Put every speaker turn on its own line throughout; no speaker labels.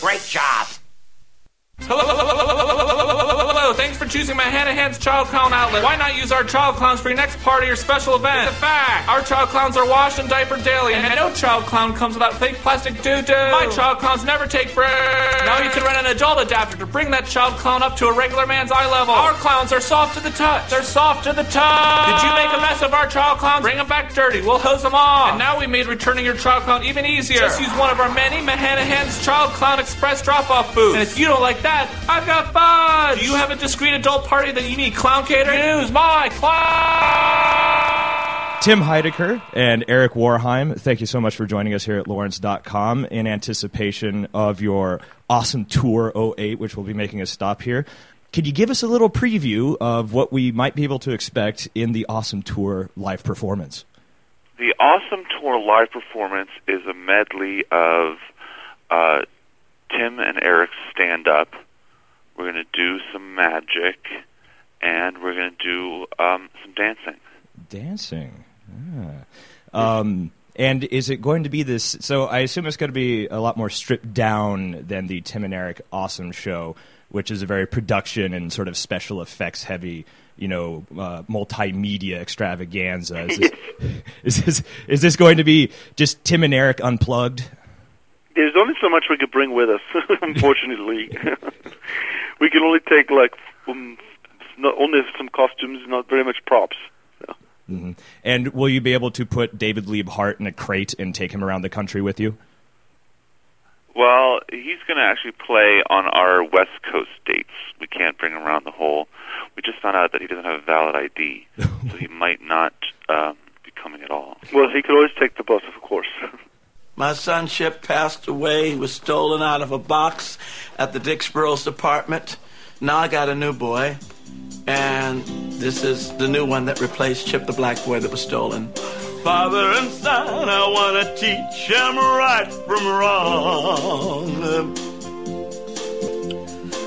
Great job.
Hello, hello, hello, choosing my Hannah Hands Child Clown outlet. Why not use our child clowns for your next party or special event? It's a fact. Our child clowns are washed and diapered daily, and no child clown comes without fake plastic doo-doo. My child clowns never take breaks. Now can rent an adult adapter to bring that child clown up to a regular man's eye level. Our clowns are soft to the touch. They're soft to the touch. Did you make a mess of our child clowns? Bring them back dirty. We'll hose them off. And now we made returning your child clown even easier. Just use one of our many Mahanahan's Child Clown Express drop-off booths. And if you don't like that, I've got fudge. Do you have a discreet adult party that you need clown catering? Use my clown.
Tim Heidecker and Eric Wareheim, thank you so much for joining us here at Lawrence.com in anticipation of your awesome tour 08, which will be making a stop here. Could you give us a little preview of what we might be able to expect in the awesome tour live performance?
The Awesome Tour live performance is a medley of uh, Tim and Eric's stand up. We're going to do some magic, and we're going to do um, some dancing.
Dancing. Ah. Um, and is it going to be this? So I assume it's going to be a lot more stripped down than the Tim and Eric Awesome Show, which is a very production and sort of special effects heavy, you know, uh, multimedia extravaganza. Is this, is this is this going to be just Tim and Eric unplugged?
There's only so much we could bring with us, unfortunately. we can only take like um, not only some costumes, not very much props. So.
hmm And will you be able to put David Liebe Hart in a crate and take him around the country with you?
Well, he's going to actually play on our West Coast dates. We can't bring him around the whole. We just found out that he doesn't have a valid ID, so he might not um, be coming at all.
Well, he could always take the bus, of course.
My sonship passed away. He was stolen out of a box at the Dixborough's department. Now I got a new boy, and this is the new one that replaced Chip the black boy that was stolen. Father and son, I want to teach him right from wrong.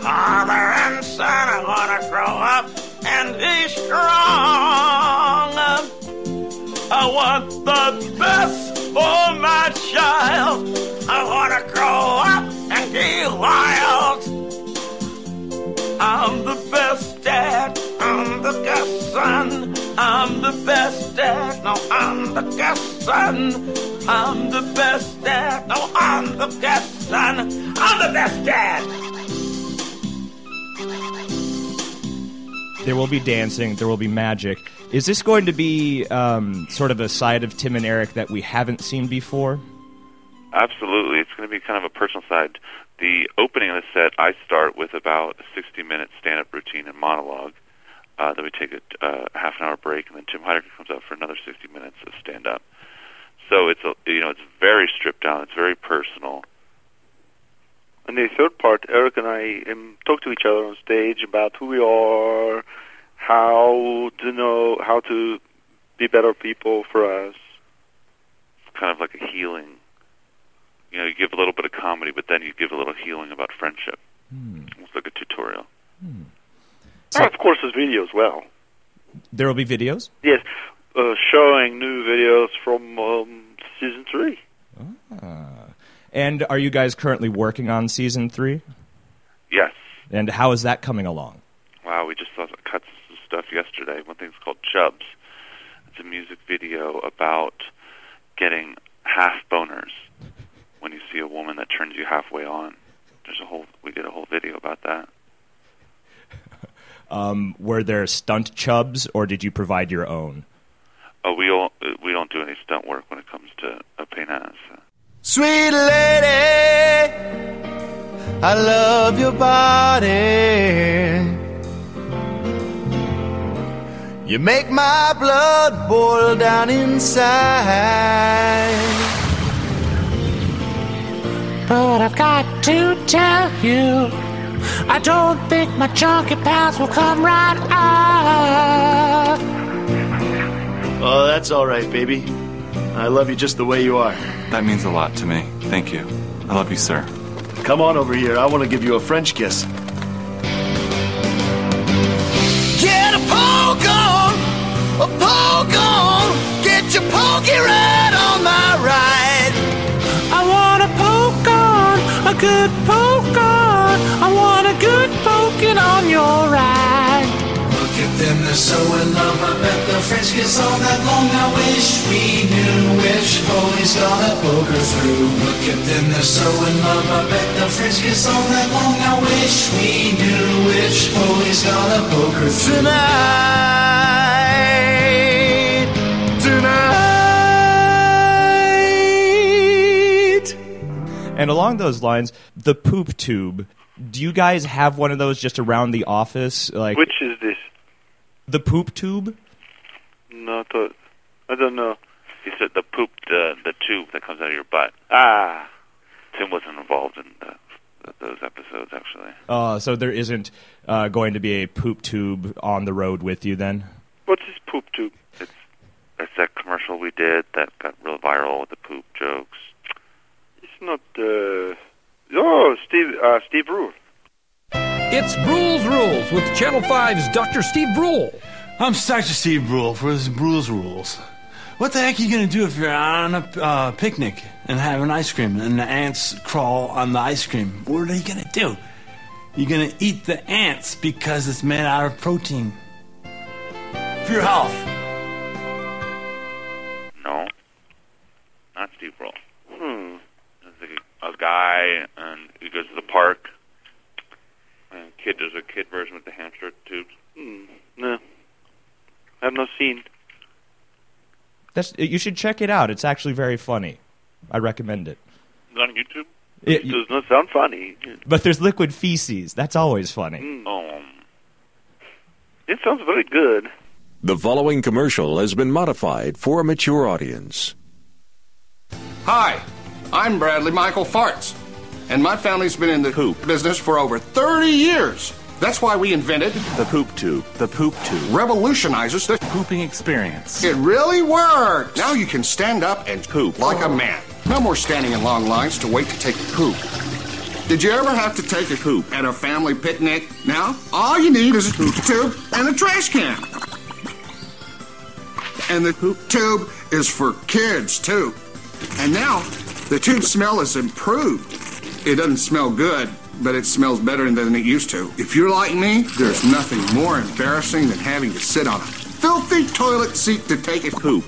Father and son, I want to grow up and be strong. I want the best for my child. I want to grow up and be wild. I'm the best dad. I'm the best son. I'm the best dad. No, I'm the best son. I'm the best dad. No, I'm the best son. I'm the best dad.
There will be dancing. There will be magic. Is this going to be um, sort of a side of Tim and Eric that we haven't seen before?
Absolutely. It's going to be kind of a personal side. The opening of the set, I start with about a 60 minute stand up routine and monologue. Uh, then we take a uh, half an hour break, and then Tim Heidecker comes up for another 60 minutes of stand up. So it's a, you know it's very stripped down. It's very personal.
And the third part, Eric and I um, talk to each other on stage about who we are, how to know how to be better people for us.
It's kind of like a healing. You know, you give a little bit of comedy, but then you give a little healing about friendship. It's like a tutorial.
So-
and of course, there's video as well.
There will be videos.
Yes, uh, showing new videos from um, season three.
And are you guys currently working on season three?
Yes.
And how is that coming along?
Wow, we just saw some cuts of stuff yesterday. One thing's called Chubs. It's a music video about getting half boners when you see a woman that turns you halfway on. There's a whole we did a whole video about that.
Um, were there stunt chubs, or did you provide your own?
Oh, we all we don't do any stunt work when it comes to a penis.
Sweet lady, I love your body. You make my blood boil down inside.
But I've got to tell you, I don't think my chunky pants will come right off.
Oh, that's all right, baby.
I love you just the way you are.
That means a lot to me. Thank you. I love you, sir.
Come on over here. I want to give you a French kiss.
Get a poke on, a poke on. Get your pokey right on my ride.
I want a poke on, a good poke on. I want a good poking on your ride.
Look at them, they're so in love. I bet the French kiss all that long. I wish we knew which hole he's gonna poke her through. Look at them, they're so in love. I bet the French kiss all that long. I wish we knew which hole he's gonna poke her through.
Tonight, tonight.
And along those lines, the poop tube. Do you guys have one of those just around the office? Like
Which is this?
the poop tube?
No, I don't know.
He said the poop, the the tube that comes out of your butt.
Ah,
Tim wasn't involved in the, the, those episodes actually.
Uh, so there isn't uh, going to be a poop tube on the road with you then?
what's this poop tube?
It's it's that commercial we did that got real viral with the poop jokes.
It's not. Uh, oh, Steve. Uh, Steve Brule.
It's Brule's Rules with Channel 5's Dr. Steve Brule.
I'm Dr. Steve Brule for this Brule's Rules. What the heck are you gonna do if you're on a uh, picnic and having ice cream and the ants crawl on the ice cream? What are you gonna do? You're gonna eat the ants because it's made out of protein. For your health.
Guy and he goes to the park. And kid, there's a kid version with the hamster tubes.
Hmm. No. I've not seen.
That's you should check it out. It's actually very funny. I recommend it.
Is it on YouTube?
It-
Does not sound funny.
but there's liquid feces. That's always funny.
Hmm.
Um,
It sounds very good.
The following commercial has been modified for a mature audience.
Hi, I'm Bradley Michael Farts, and my family's been in the poop business for over 30 years. That's why we invented
The poop tube. The poop tube.
revolutionizes the
Pooping experience.
It really works. Now you can stand up and poop like a man. No more standing in long lines to wait to take a poop. Did you ever have to take a poop at a family picnic? Now, all you need is a poop tube and a trash can. And the poop tube is for kids, too. And now, the tube smell is improved. It doesn't smell good, but it smells better than it used to. If you're like me, there's nothing more embarrassing than having to sit on a filthy toilet seat to take a poop.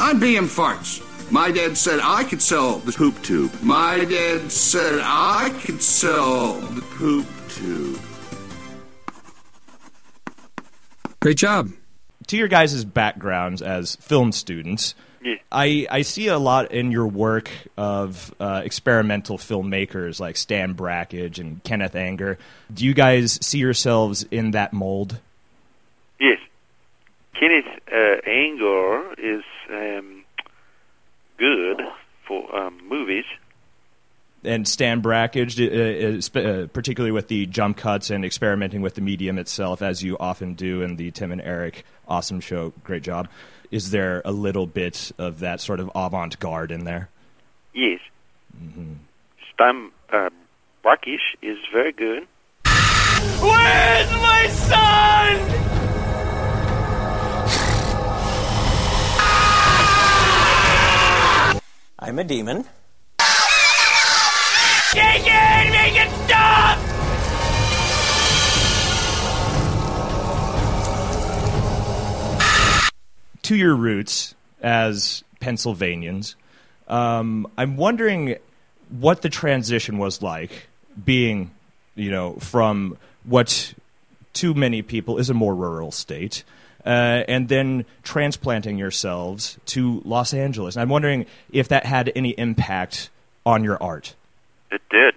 I'm BM Farts. My dad said I could sell the poop tube. My dad said I could sell the poop tube.
Great job.
To your guys' backgrounds as film students,
Yeah.
I, I see a lot in your work of uh, experimental filmmakers like Stan Brakhage and Kenneth Anger. Do you guys see yourselves in that mold?
Yes. Kenneth uh, Anger is um, good for um, movies.
and Stan Brakhage, uh, uh, uh, particularly with the jump cuts and experimenting with the medium itself, as you often do in the Tim and Eric Awesome Show. Great job. Is there a little bit of that sort of avant garde in there?
Yes. Stan uh, Brackish is very good.
Where's my son?
I'm a demon.
Take it! Make it stop!
To your roots as Pennsylvanians, um, I'm wondering what the transition was like being, you know, from what to many people is a more rural state, uh, and then transplanting yourselves to Los Angeles. And I'm wondering if that had any impact on your art.
It did.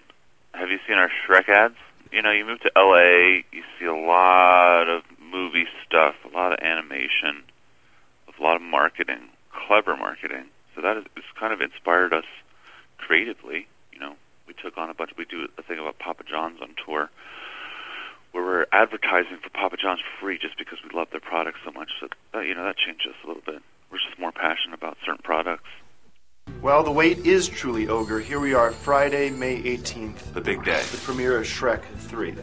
Have you seen our Shrek ads? You know, you move to LA, you see a lot of movie stuff, a lot of animation, a lot of marketing, clever marketing. So that has kind of inspired us creatively. You know, we took on a bunch. We do a thing about Papa John's on tour, where we're advertising for Papa John's for free just because we love their products so much. So that, you know, that changed us a little bit. we're just more passionate about certain products.
Well, the wait is truly over. Here we are, Friday, May 18th.
The big day.
The premiere of Shrek 3.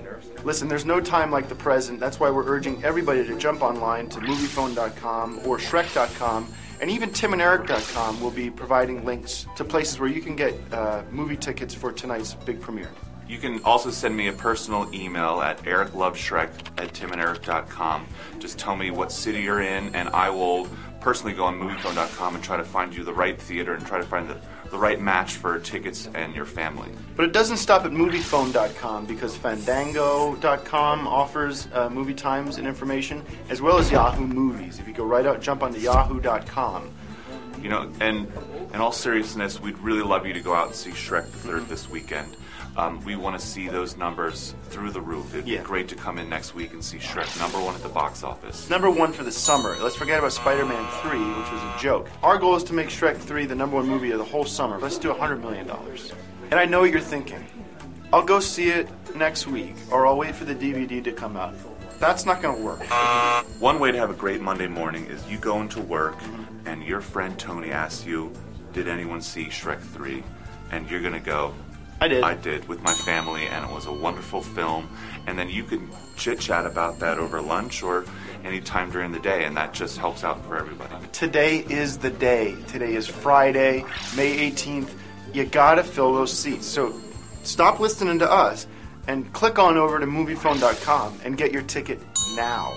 Listen, there's no time like the present. That's why we're urging everybody to jump online to moviefone.com or Shrek.com. And even timanderic.com will be providing links to places where you can get uh, movie tickets for tonight's big premiere.
You can also send me a personal email at ericloveshrek at timanderic.com. Just tell me what city you're in, and I will personally go on moviefone.com and try to find you the right theater and try to find the, the right match for tickets and your family.
But it doesn't stop at moviefone.com because fandango.com offers uh, movie times and information, as well as Yahoo Movies. If you go right out, jump onto yahoo.com.
You know, and in all seriousness, we'd really love you to go out and see Shrek the Third this weekend. Um, we want to see those numbers through the roof. It'd
Yeah.
be great to come in next week and see Shrek number one at the box office.
Number one for the summer. Let's forget about Spider Man 3, which was a joke. Our goal is to make Shrek 3 the number one movie of the whole summer. Let's do $100 million. And I know what you're thinking. I'll go see it next week, or I'll wait for the DVD to come out. That's not going to work.
One way to have a great Monday morning is you go into work and your friend Tony asks you, Did anyone see Shrek 3? And you're going to go,
I did.
I did with my family, and it was a wonderful film. And then you can chit chat about that over lunch or any time during the day, and that just helps out for everybody.
Today is the day. Today is Friday, May 18th. You gotta fill those seats. So stop listening to us and click on over to moviefone.com and get your ticket now.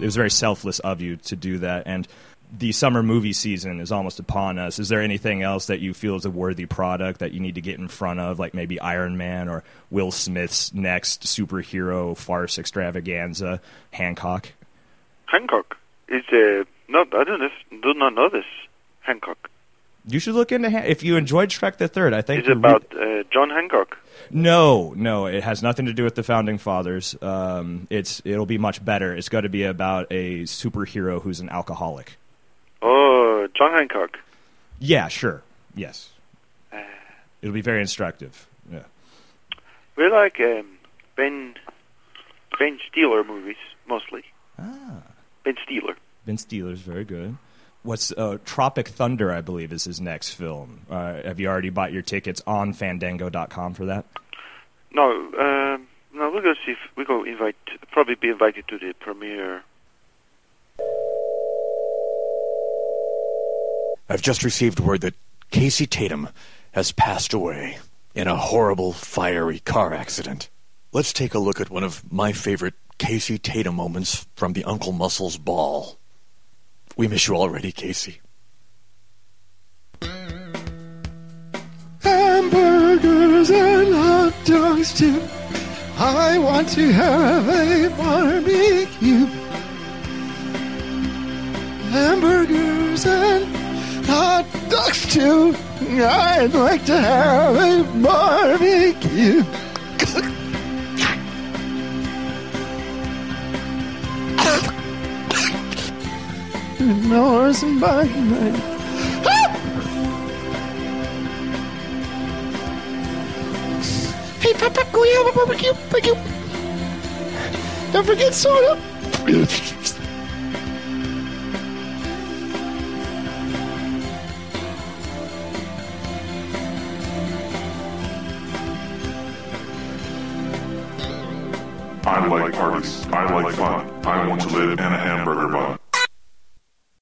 It was very selfless of you to do that. And the summer movie season is almost upon us. Is there anything else that you feel is a worthy product that you need to get in front of, like maybe Iron Man or Will Smith's next superhero farce extravaganza, Hancock?
Hancock is uh, not. I don't know, do not know this. Hancock.
You should look into Han- if you enjoyed Shrek the Third. I think
it's about uh, John Hancock?
No, no, it has nothing to do with the founding fathers. Um, it's it'll be much better. It's got to be about a superhero who's an alcoholic.
Oh, John Hancock.
Yeah, sure. Yes, it'll be very instructive. Yeah.
We like um, Ben Ben Stiller movies mostly.
Ah.
Ben Stiller.
Ben Stiller's very good. What's uh, Tropic Thunder? I believe is his next film. Uh, have you already bought your tickets on Fandango.com for that?
No, um, no. We'll go see if we go invite. Probably be invited to the premiere.
I've just received word that Casey Tatum has passed away in a horrible, fiery car accident. Let's take a look at one of my favorite Casey Tatum moments from the Uncle Muscles Ball. We miss you already, Casey.
Hamburgers and hot dogs too. I want to have a barbecue. Hamburgers and hot dogs too. I'd like to have a barbecue. North and Hey, Papa, go have a barbecue. Thank you. Don't forget soda.
Like fun. I want to live in a hamburger bun.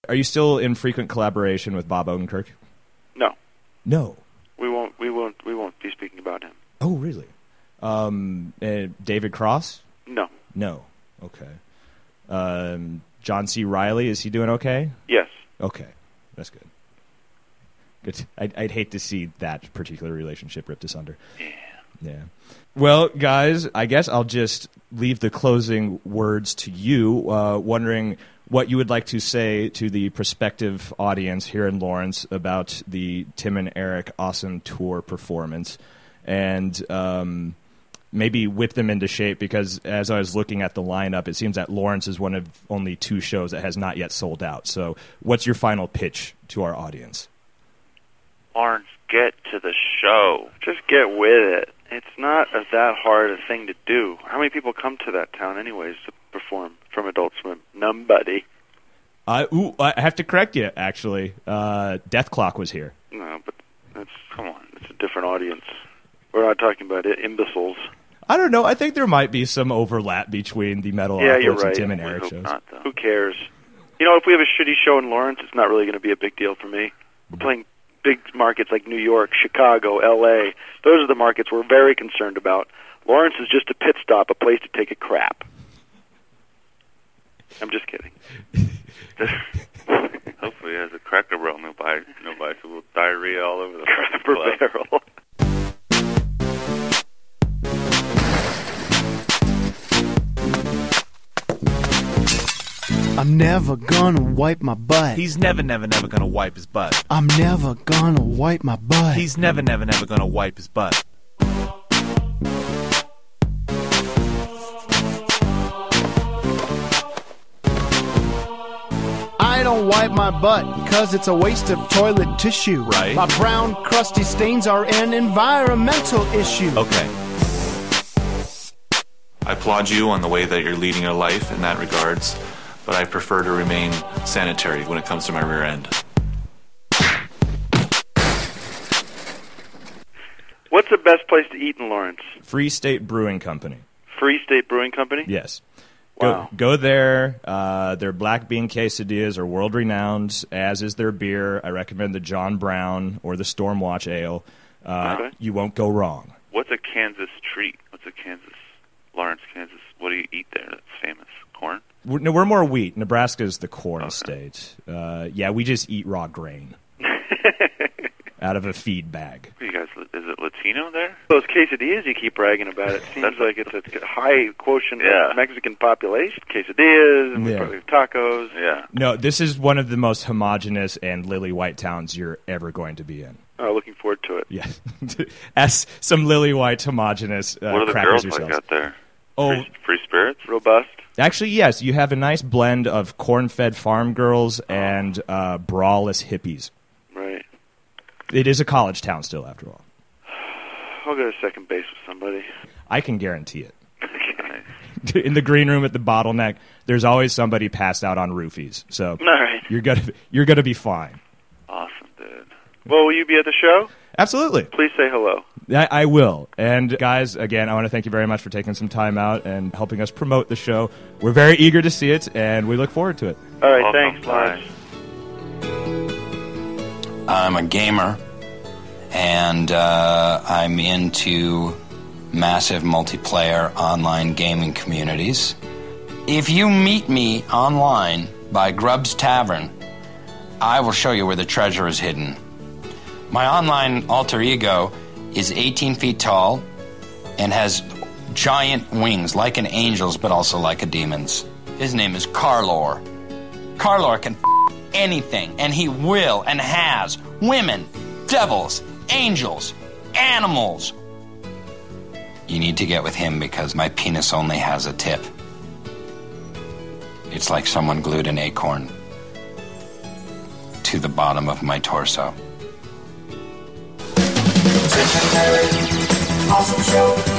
Are you still in frequent collaboration with Bob Odenkirk?
No,
No.
we won't. We won't. We won't be speaking about him.
Oh, really? Um, uh, David Cross?
No.
No. Okay. Um, John C. Reilly, is he doing okay?
Yes.
Okay, that's good. Good. I'd, I'd hate to see that particular relationship ripped asunder. Yeah. Yeah. Well, guys, I guess I'll just leave the closing words to you. Uh, wondering what you would like to say to the prospective audience here in Lawrence about the Tim and Eric Awesome Tour performance, and um, maybe whip them into shape because as I was looking at the lineup, it seems that Lawrence is one of only two shows that has not yet sold out. So, what's your final pitch to our audience?
Lawrence, get to the show. Just get with it. It's not a, that hard a thing to do. How many people come to that town anyways to perform from Adult Swim? Nobody.
I ooh, I have to correct you. Actually, uh, Dethklok was here.
No, but that's come on. It's a different audience. We're not talking about i- imbeciles.
I don't know. I think there might be some overlap between the Metal
yeah, you're
and
right.
Tim and
We
Eric shows.
not. Who cares? You know, if we have a shitty show in Lawrence, it's not really going to be a big deal for me. We're playing big markets like New York, Chicago, L.A. Those are the markets we're very concerned about. Lawrence is just a pit stop, a place to take a crap. I'm just kidding.
Hopefully, he has a Cracker Barrel nearby, nearby, so we'll diarrhea all over the
Cracker. Barrel.
I'm never gonna wipe my butt.
He's never, never, never gonna wipe his butt.
I'm never gonna wipe my butt.
He's never, never, never gonna wipe his butt.
I don't wipe my butt because it's a waste of toilet tissue.
Right.
My brown, crusty stains are an environmental issue.
Okay.
I applaud you on the way that you're leading your life in that regards, but I prefer to remain sanitary when it comes to my rear end.
What's the best place to eat in Lawrence?
Free State Brewing Company.
Free State Brewing Company?
Yes.
Wow.
Go, go there. Uh, their black bean quesadillas are world renowned, as is their beer. I recommend the John Brown or the Stormwatch Ale. Uh,
Okay.
You won't go wrong.
What's a Kansas treat? What's a Kansas, Lawrence, Kansas? What do you eat there that's famous? Corn?
We're, no, we're more wheat. Nebraska is the corn state. Uh, yeah, we just eat raw grain out of a feed bag.
You guys, is it Latino there?
Those quesadillas you keep bragging about, it seems like it's a high quotient
Yeah.
of Mexican population. Quesadillas, and
Yeah.
probably tacos.
Yeah.
No, this is one of the most homogenous and lily white towns you're ever going to be in.
Oh, looking forward to it.
Yeah, as some lily white homogenous uh,
what are the
crackers
girls like out there?
Oh,
Free, free spirits?
Robust?
Actually, yes. You have a nice blend of corn-fed farm girls and uh, brawless hippies.
Right.
It is a college town still, after all.
I'll go to second base with somebody.
I can guarantee it. In the green room at the bottleneck, there's always somebody passed out on roofies. So
All right.
you're gonna you're gonna be fine.
Awesome, dude.
Well, will you be at the show?
Absolutely.
Please say hello.
I, I will. And guys, again, I want to thank you very much for taking some time out and helping us promote the show. We're very eager to see it, and we look forward to it.
All right,
Welcome.
thanks, Lawrence.
I'm a gamer, and uh, I'm into massive multiplayer online gaming communities. If you meet me online by Grubb's Tavern, I will show you where the treasure is hidden. My online alter ego is 18 feet tall and has giant wings, like an angel's, but also like a demon's. His name is Carlor. Carlor can f- anything, and he will and has women, devils, angels, animals. You need to get with him because my penis only has a tip. It's like someone glued an acorn to the bottom of my torso.
Awesome show.